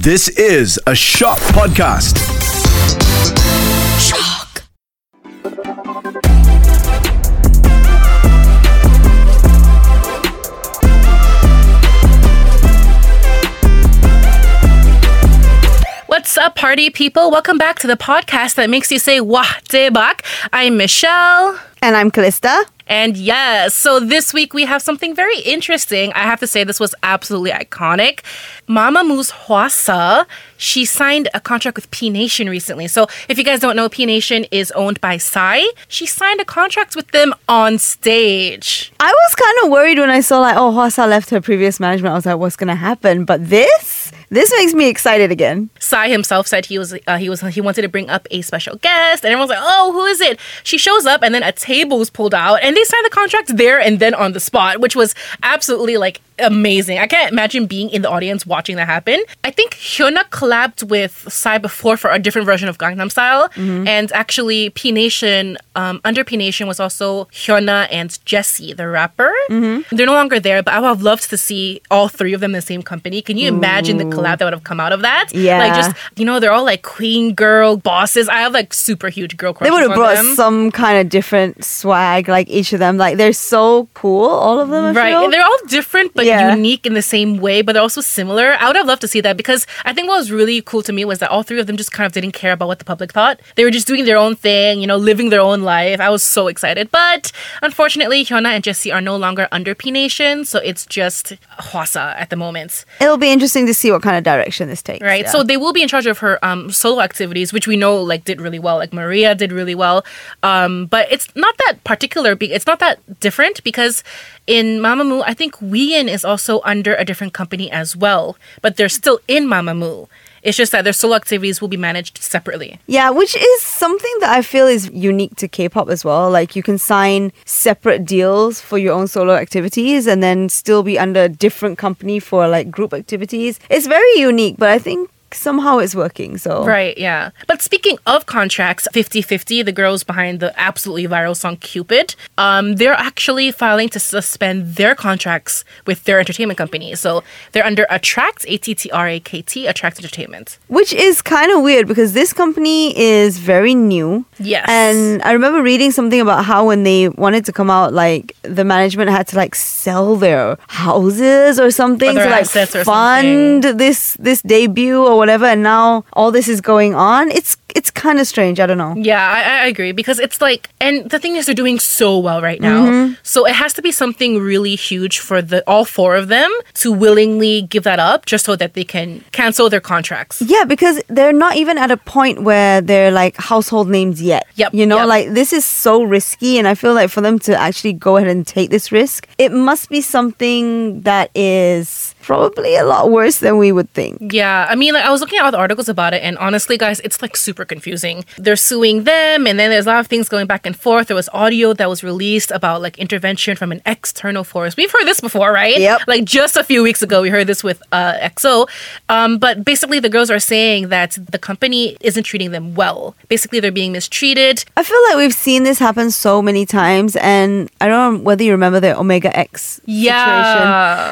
This is a Shock Podcast. Shock. What's up, party people? Welcome back to the podcast that makes you say wah bak. I'm Michelle. And I'm Calista. And yes, so this week we have something very interesting. I have to say, this was absolutely iconic. Mamamoo's Hwasa, she signed a contract with P Nation recently. So if you guys don't know, P Nation is owned by Psy. She signed a contract with them on stage. I was kind of worried when I saw like, oh, Hwasa left her previous management. I was like, what's gonna happen? But this, this makes me excited again. Psy himself said he was uh, he was he wanted to bring up a special guest, and everyone's like, oh, who is it? She shows up, and then a table is pulled out, and they signed the contract there and then on the spot, which was absolutely like amazing. I can't imagine being in the audience watching that happen. I think Hyuna collabed with Psy before for a different version of Gangnam Style, Mm-hmm. and actually P Nation um, under P Nation was also Hyuna and Jesse, the rapper. Mm-hmm. They're no longer there, but I would have loved to see all three of them in the same company. Can you imagine the collab that would have come out of that? Yeah. like just you know they're all like queen girl bosses. I have like super huge girl They would have brought them. some kind of different swag, like each of them. Like they're so cool, all of them. I Right. feel. And they're all different but Yeah. unique in the same way, but they're also similar. I would have loved to see that because I think what was really cool to me was that all three of them just kind of didn't care about what the public thought. They were just doing their own thing, you know, living their own life. I was so excited. But unfortunately, Hyuna and Jesse are no longer under P Nation, so it's just Hwasa at the moment. It'll be interesting to see what kind of direction this takes. Right. yeah. So they will be in charge of her um, solo activities, which we know like did really well. Like Maria did really well. Um, but it's not that particular. be- It's not that different because in Mamamoo, I think Wheein is also under a different company as well, but they're still in Mamamoo. It's just that their solo activities will be managed separately. Yeah, which is something that I feel is unique to K-pop as well. Like you can sign separate deals for your own solo activities and then still be under a different company for like group activities. It's very unique, but I think somehow it's working. So Right, yeah. But speaking of contracts, Fifty Fifty, the girls behind the absolutely viral song Cupid, um, they're actually filing to suspend their contracts with their entertainment company. So they're under Attrakt, A-T-T-R-A-K-T, Attrakt Entertainment. Which is kind of weird because this company is very new. Yes. And I remember reading something about how when they wanted to come out, like the management had to like sell their houses or something Or to like fund this this debut or whatever. And now all this is going on. It's it's kind of strange. I don't know. Yeah, I, I agree because it's like, and the thing is, they're doing so well right now. Mm-hmm. So it has to be something really huge for the all four of them to willingly give that up, just so that they can cancel their contracts. Yeah, because they're not even at a point where they're like household names yet. Yep, You know, yep. like this is so risky, and I feel like for them to actually go ahead and take this risk, it must be something that is probably a lot worse than we would think. Yeah, I mean, like, I was looking at all the articles about it, and honestly, guys, it's like super confusing. They're suing them, and then there's a lot of things going back and forth. There was audio that was released about like intervention from an external force. We've heard this before, right? Yep. Like just a few weeks ago, we heard this with uh, EXO. Um, but basically, the girls are saying that the company isn't treating them well. Basically, they're being mistreated. I feel like we've seen this happen so many times, and I don't know whether you remember the Omega X Yeah.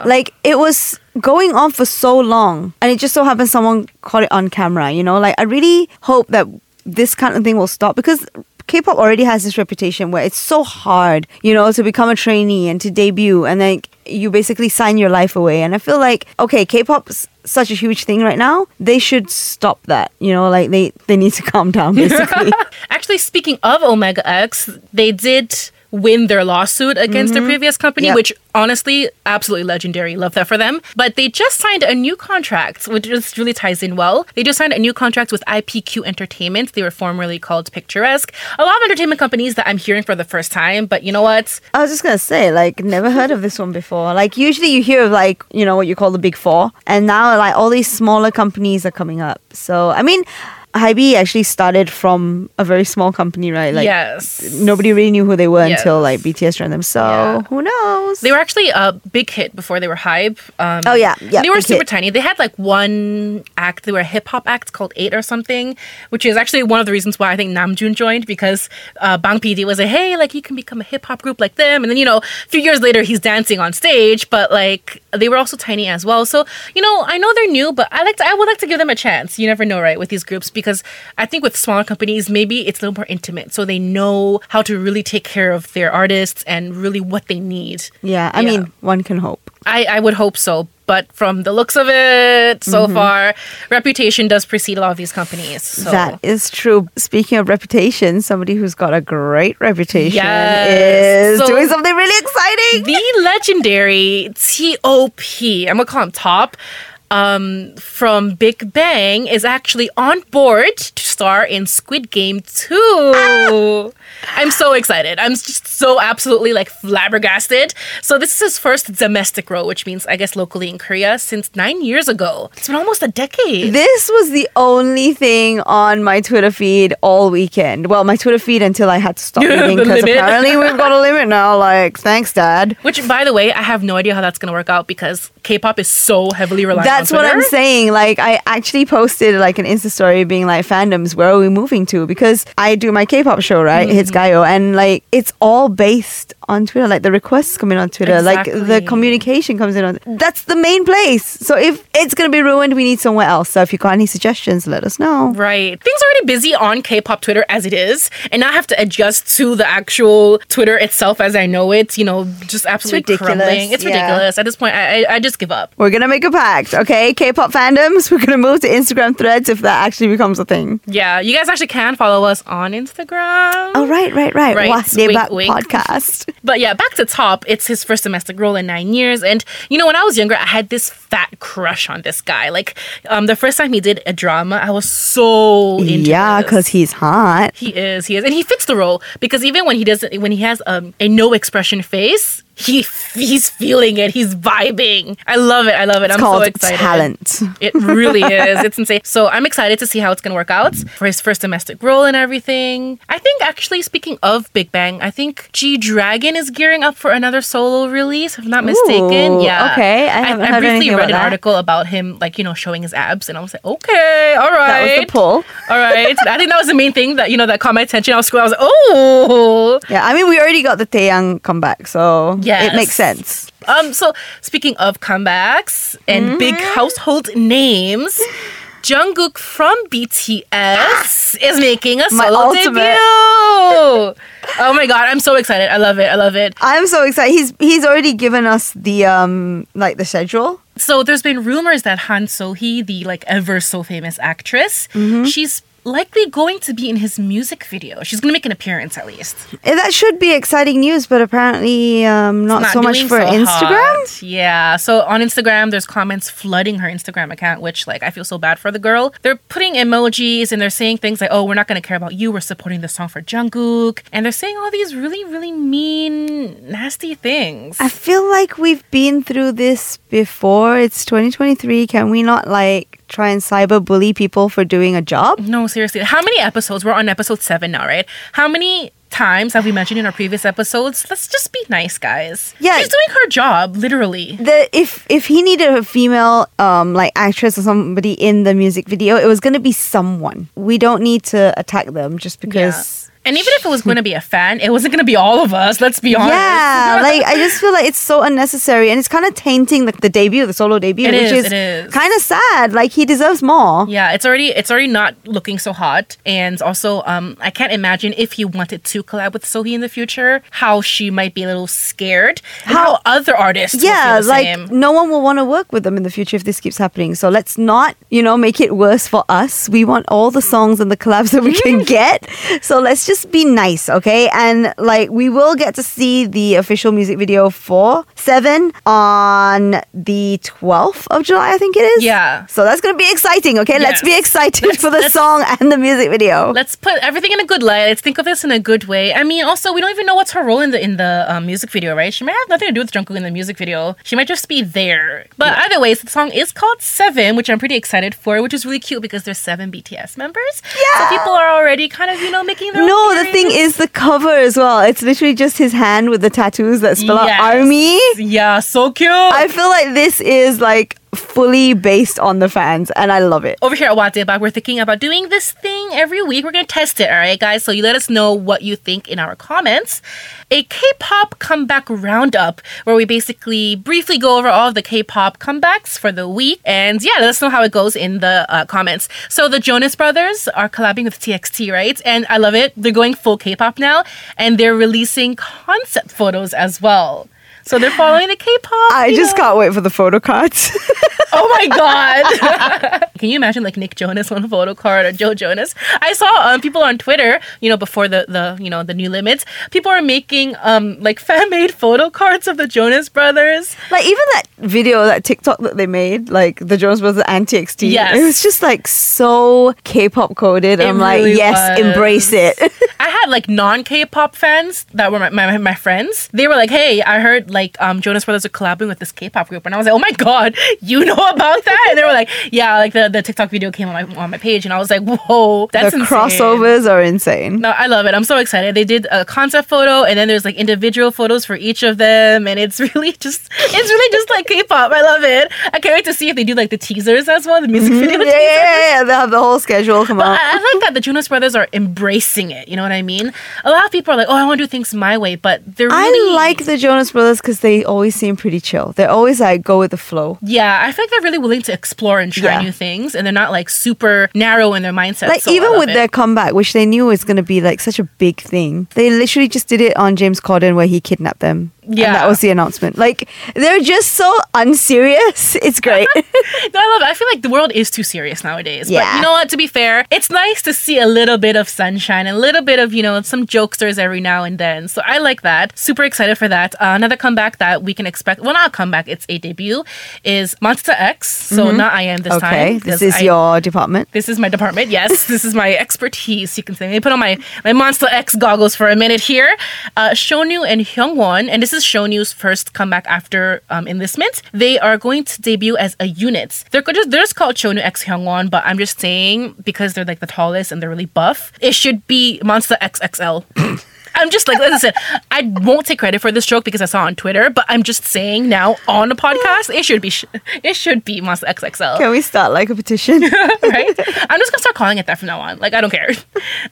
situation. Like it was going on for so long, and it just so happens someone caught it on camera. You know, like I really hope that this kind of thing will stop because. K-pop already has this reputation where it's so hard, you know, to become a trainee and to debut, and then you basically sign your life away. And I feel like, okay, K-pop's such a huge thing right now. They should stop that. You know, like they they need to calm down, basically. Actually, speaking of Omega X, they did win their lawsuit against their mm-hmm. previous company, Yep. which honestly, absolutely legendary. Love that for them. But they just signed a new contract, which just really ties in well. They just signed a new contract with IPQ Entertainment. They were formerly called Picturesque. A lot of entertainment companies that I'm hearing for the first time, but you know what? I was just gonna say, like, never heard of this one before. Like, usually you hear of like, you know, what you call the big four, and now like all these smaller companies are coming up. So, I mean, Hybe actually started from a very small company, right? Like yes. nobody really knew who they were until like BTS joined them. So Yeah. who knows? They were actually a big hit before they were Hybe. Um, Oh, yeah. Yeah, They were super hit. tiny. They had like one act. They were a hip hop act called Eight or something, which is actually one of the reasons why I think Namjoon joined because uh, Bang PD was like, hey, like you can become a hip hop group like them. And then, you know, a few years later, he's dancing on stage, but like they were also tiny as well. So, you know, I know they're new, but I like to, I would like to give them a chance. You never know, right, with these groups because I think with smaller companies, maybe it's a little more intimate. So they know how to really take care of their artists and really what they need. yeah, I Yeah. mean, one can hope. I, I would hope so. But from the looks of it so Mm-hmm. far, reputation does precede a lot of these companies. So. That is true. Speaking of reputation, somebody who's got a great reputation Yes. is So- doing something really exciting. the legendary T.O.P. I'm gonna call him Top. Um, from Big Bang is actually on board to star in Squid Game 2. I'm so excited. I'm just so absolutely like flabbergasted. So this is his first domestic role, which means I guess locally in Korea since nine years ago. It's been almost a decade. This was the only thing on my Twitter feed all weekend. Well, my Twitter feed until I had to stop reading because apparently we've got a limit now. Like, thanks, Dad. Which, by the way, I have no idea how that's gonna work out because K-pop is so heavily reliant. That's what I'm saying. Like, I actually posted like an Insta story being like, fandoms, where are we moving to? Because I do my K-pop show, right? Mm-hmm. Hits Gaio, and like it's all based on Twitter. Like the requests come in on Twitter. Like the communication comes in on. That's the main place. So if it's gonna be ruined, we need somewhere else. So if you got any suggestions, let us know. Right. Things are already busy on K-pop Twitter as it is, and now I have to adjust to the actual Twitter itself as I know it. You know, just absolutely ridiculous, crumbling. It's yeah. ridiculous. At this point, I, I I just give up. We're gonna make a pact, okay? K-pop fandoms. We're gonna move to Instagram threads if that actually becomes a thing. Yeah, you guys actually can follow us on Instagram. Oh right, right, right. Right, Wah, wink, back wink. podcast. But yeah, back to top. It's his first domestic role in nine years, and you know, when I was younger, I had this fat crush on this guy. Like, um, the first time he did a drama, I was so into yeah, because he's hot. He is, he is, and he fits the role because even when he doesn't, when he has um, a no expression face, he he's feeling it. He's vibing. I love it. I love it. It's I'm called so excited. talent. It really is. It's insane. So I'm excited to see how it's gonna work out for his first domestic role and everything. I think actually speaking of Big Bang, I think G Dragon is gearing up for another solo release, if I'm not mistaken. Ooh, yeah. okay. I haven't I, heard briefly read an that. article about him like, you know, showing his abs and I was like, okay, all right. That was the pull. All right. I think that was the main thing that, you know, that caught my attention. I was scrolling, I was like, oh. Yeah, I mean we already got the Taeyang comeback, so Yes. it makes sense. Um, so speaking of comebacks and big Mm-hmm. household names, Jungkook from BTS is making a solo debut. Oh my god, I'm so excited. I love it. I love it. I'm so excited. He's he's already given us the um like the schedule. So there's been rumors that Han So-hee, the like ever so famous actress, Mm-hmm. she's likely going to be in his music video. She's going to make an appearance at least. Eh, That should be exciting news, but apparently um not, not so much for so Instagram. hot. Yeah. So on Instagram, there's comments flooding her Instagram account, which like I feel so bad for the girl. They're putting emojis and they're saying things like, "Oh, we're not gonna care about you. We're supporting the song for Jungkook," and they're saying all these really, really mean, nasty things. I feel like we've been through this before. It's 2023. Can we not like try and cyber bully people for doing a job? no, seriously. How many episodes? We're on episode seven now, right? How many times have we mentioned in our previous episodes? Let's just be nice, guys. Yeah. she's doing her job, literally. The if if he needed a female um like actress or somebody in the music video, it was gonna be someone. We don't need to attack them just because. And even if it was going to be a fan, it wasn't going to be all of us. Let's be honest. Yeah, like I just feel like it's so unnecessary and it's kind of tainting like the debut, the solo debut, It which is, is, it is. kind of sad. Like he deserves more. Yeah, it's already it's already not looking so hot, and also um, I can't imagine if he wanted to collab with Sohee in the future, how she might be a little scared, how, How- other artists Yeah, will feel the like same. no one will want to work with them in the future if this keeps happening. So let's not, you know, make it worse for us. We want all the songs and the collabs that we can get. So let's just just be nice, okay? And like we will get to see the official music video for Seven on the 12th of July, I think it is. Yeah. So that's gonna be exciting, okay? Let's be excited Let's- for the song and the music video. Let's put everything in a good light. Let's think of this in a good way. I mean, also we don't even know what's her role in the in the um, music video, right? She might have nothing to do with Jungkook in the music video. She might just be there. But either way, the song is called Seven, which I'm pretty excited for, which is really cute because there's seven BTS members. Yeah. So people are already kind of you know making their own No, the thing is the cover as well. It's literally just his hand with the tattoos that spell Yes. out army. Yeah, so cute. I feel like this is like fully based on the fans and I love it. over here at Wah Daebak, we're thinking about doing this thing every week. We're gonna test it, all right, guys? So you let us know what you think in our comments. A K-pop comeback roundup, where we basically briefly go over all of the K-pop comebacks for the week, and yeah, let us know how it goes in the uh, comments. So the Jonas Brothers are collabing with TXT, right? And I love it. They're going full K-pop now, and they're releasing concept photos as well. So they're following the K-pop. I just know. can't wait for the photo cards. Oh my god! Can you imagine like Nick Jonas on a photo card or Joe Jonas? I saw um, people on Twitter, you know, before the the you know the new limits, people are making um like fan made photo cards of the Jonas Brothers. like even that video, that TikTok that they made, like the Jonas Brothers and TXT. Yes. It was just like so K-pop coded. It I'm like, yes, was. embrace it. I had like non K-pop fans that were my, my my friends. They were like, "Hey, I heard like um Jonas Brothers are collabing with this K-pop group," and I was like, "Oh my god, you know about that?" And they were like, "Yeah, like the, the TikTok video came on my on my page," and I was like, "Whoa, that's the insane. crossovers are insane. No, I love it. I'm so excited. They did a concept photo and then there's like individual photos for each of them and it's really just it's really just like K-pop. I love it. I can't wait to see if they do like the teasers as well, the music video Yeah, yeah, teasers. yeah, yeah. They have the whole schedule come I, out. I like that the Jonas Brothers are embracing it. You know what I mean? A lot of people are like, "Oh, I want to do things my way," but they're really I like the Jonas Brothers because they always seem pretty chill. They're always like go with the flow. Yeah, I feel like they're really willing to explore and try Yeah. new things, and they're not like super narrow in their mindset. Like so even with it. their comeback, which they knew was going to be like such a big thing, they literally just did it on James Corden where he kidnapped them. And Yeah. that was the announcement. Like they're just so unserious. It's great. No, I love it. I feel like the world is too serious nowadays. But Yeah. you know what? To be fair, it's nice to see a little bit of sunshine, a little bit of, you know, some jokesters every now and then. So I like that. Super excited for that. Uh, another comeback that we can expect, well, not a comeback, it's a debut, is Monsta X. So not I am this Mm-hmm. okay, This is I- your department. this is my department. Yes, this is my expertise. You can say. Let me put on my my Monsta X goggles for a minute here. Uh, Shonu and Hyungwon, and this is Shonu's first comeback after um, enlistment. They are going to debut as a unit. They're just they're just called Shonu X Hyungwon, but I'm just saying because they're like the tallest and they're really buff, it should be Monster XXL. I'm just like, listen, I won't take credit for this joke because I saw it on Twitter, but I'm just saying now on the podcast, it should be, sh- it should be Monster XXL Can we start like a petition? right? I'm just gonna start calling it that from now on. Like I don't care.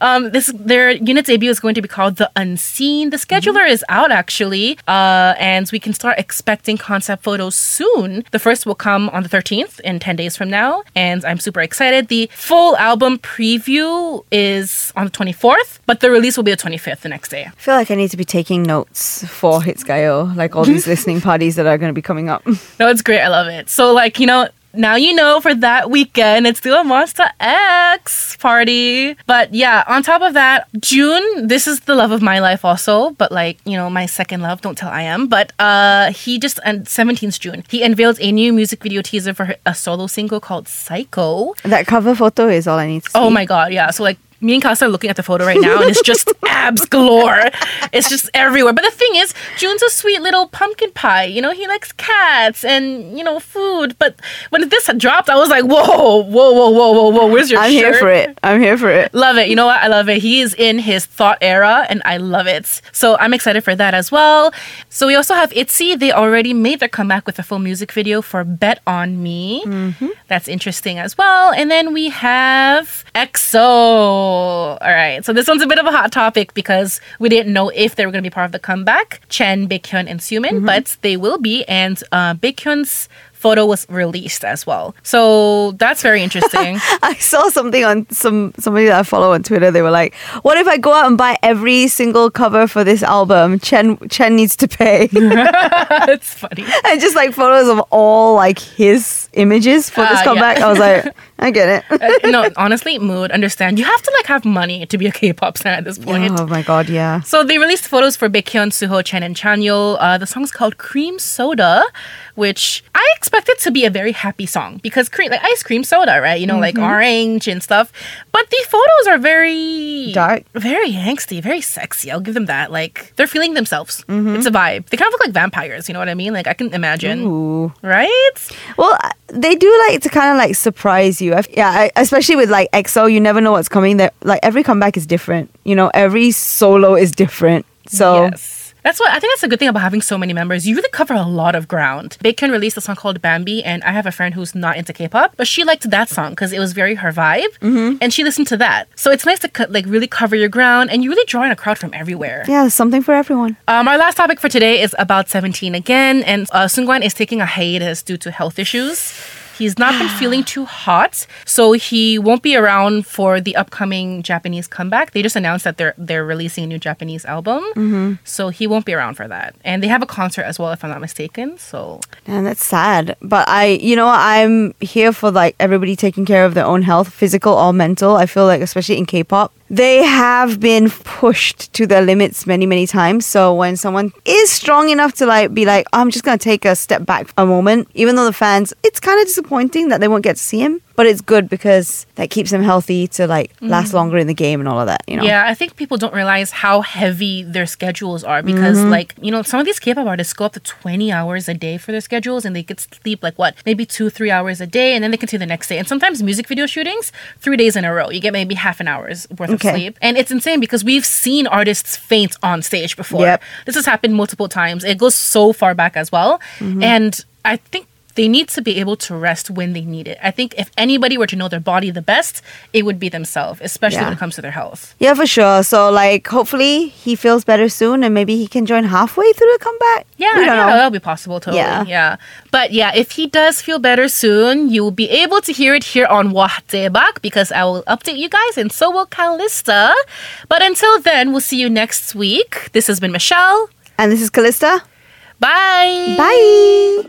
Um, this their unit debut is going to be called the Unseen. The scheduler is out actually, uh, and we can start expecting concept photos soon. The first will come on the 13th in 10 days from now, and I'm super excited. The full album preview is on the 24th, but the release will be the 25th the next I feel like I need to be taking notes for Hitsgayo, like all these listening parties that are going to be coming up. No, it's great. I love it. So like you know. Now you know for that weekend, it's still a Monsta X party. But yeah, on top of that, June, this is the love of my life also, but like, you know, my second love, don't tell I am. But uh he just and 17th June, he unveiled a new music video teaser for a solo single called Psycho. that cover photo is all I need to see. Oh my god, yeah. So like me and Kasa are looking at the photo right now and it's just abs galore. It's just everywhere. But the thing is, June's a sweet little pumpkin pie. You know, he likes cats and, you know, food. But when this dropped, I was like, whoa, whoa, whoa, whoa, whoa, whoa, where's your I'm shirt? here for it. I'm here for it. Love it. You know what? I love it. He is in his thought era and I love it. So I'm excited for that as well. So we also have ITZY. They already made their comeback with a full music video for Bet on Me. Mm-hmm. That's interesting as well. And then we have EXO. All right. So this one's a bit of a hot topic because we didn't know if they were going to be part of the comeback. Chen, Baekhyun, and Xiumin, but they will be. And uh, Baekhyun's photo was released as well. So that's very interesting. I saw something on some somebody that I follow on Twitter. They were like, "What if I go out and buy every single cover for this album? Chen Chen needs to pay." it's funny. and just like photos of all like his images for this Ah, yeah. comeback. I was like, I get it. Uh, no, honestly, mood, understand. You have to like have money to be a K-pop star at this point. oh my god, yeah. So they released photos for Baekhyun, Suho, Chen, and Chanyeol. Uh, the song's called "Cream Soda," which I expected to be a very happy song because cream, like ice cream soda, right? You know, like orange and stuff. But the photos are very Dark. very angsty, very sexy. I'll give them that. Like they're feeling themselves. It's a vibe. They kind of look like vampires. You know what I mean? Like I can imagine, Ooh. right? Well, uh, they do like to kind of like surprise you. Yeah, I, especially with like EXO, you never know what's coming. That like every comeback is different. You know, every solo is different. So Yes. That's what I think that's a good thing about having so many members. You really cover a lot of ground. Baekhyun released a song called Bambi, and I have a friend who's not into K-pop, but she liked that song because it was very her vibe, Mm-hmm. and she listened to that. So it's nice to co- like really cover your ground, and you really draw in a crowd from everywhere. yeah, something for everyone. Um, our last topic for today is about 17 again, and uh, Seungkwan is taking a hiatus due to health issues. He's not been feeling too hot, so he won't be around for the upcoming Japanese comeback. They just announced that they're they're releasing a new Japanese album, mm-hmm. so he won't be around for that. And they have a concert as well, if I'm not mistaken. So And that's sad. But I, you know, I'm here for like everybody taking care of their own health, physical or mental. I feel like, especially in K pop, they have been pushed to their limits many, many times. So when someone is strong enough to like be like, oh, I'm just to take a step back a moment, even though the fans, it's kind of disappointing that they won't get to see him. But it's good because that keeps him healthy to like last longer in the game and all of that, you know? Yeah, I think people don't realize how heavy their schedules are because, Mm-hmm. like, you know, some of these K-pop artists go up to 20 hours a day for their schedules and they could sleep, like, what, maybe two, three hours a day and then they continue the next day. And sometimes music video shootings, three days in a row. You get maybe half an hour's worth Okay. of sleep. And it's insane because we've seen artists faint on stage before. Yep. This has happened multiple times. It goes so far back as well. Mm-hmm. And I think they need to be able to rest when they need it. I think if anybody were to know their body the best, it would be themselves, especially Yeah. when it comes to their health. Yeah, for sure. So like, hopefully he feels better soon, and maybe he can join halfway through the comeback. Yeah, we don't know. that'll be possible totally. Yeah. Yeah. But yeah, if he does feel better soon, you will be able to hear it here on Wah Daebak because I will update you guys and so will Calista. But until then, we'll see you next week. This has been Michelle. And this is Calista. Bye. Bye.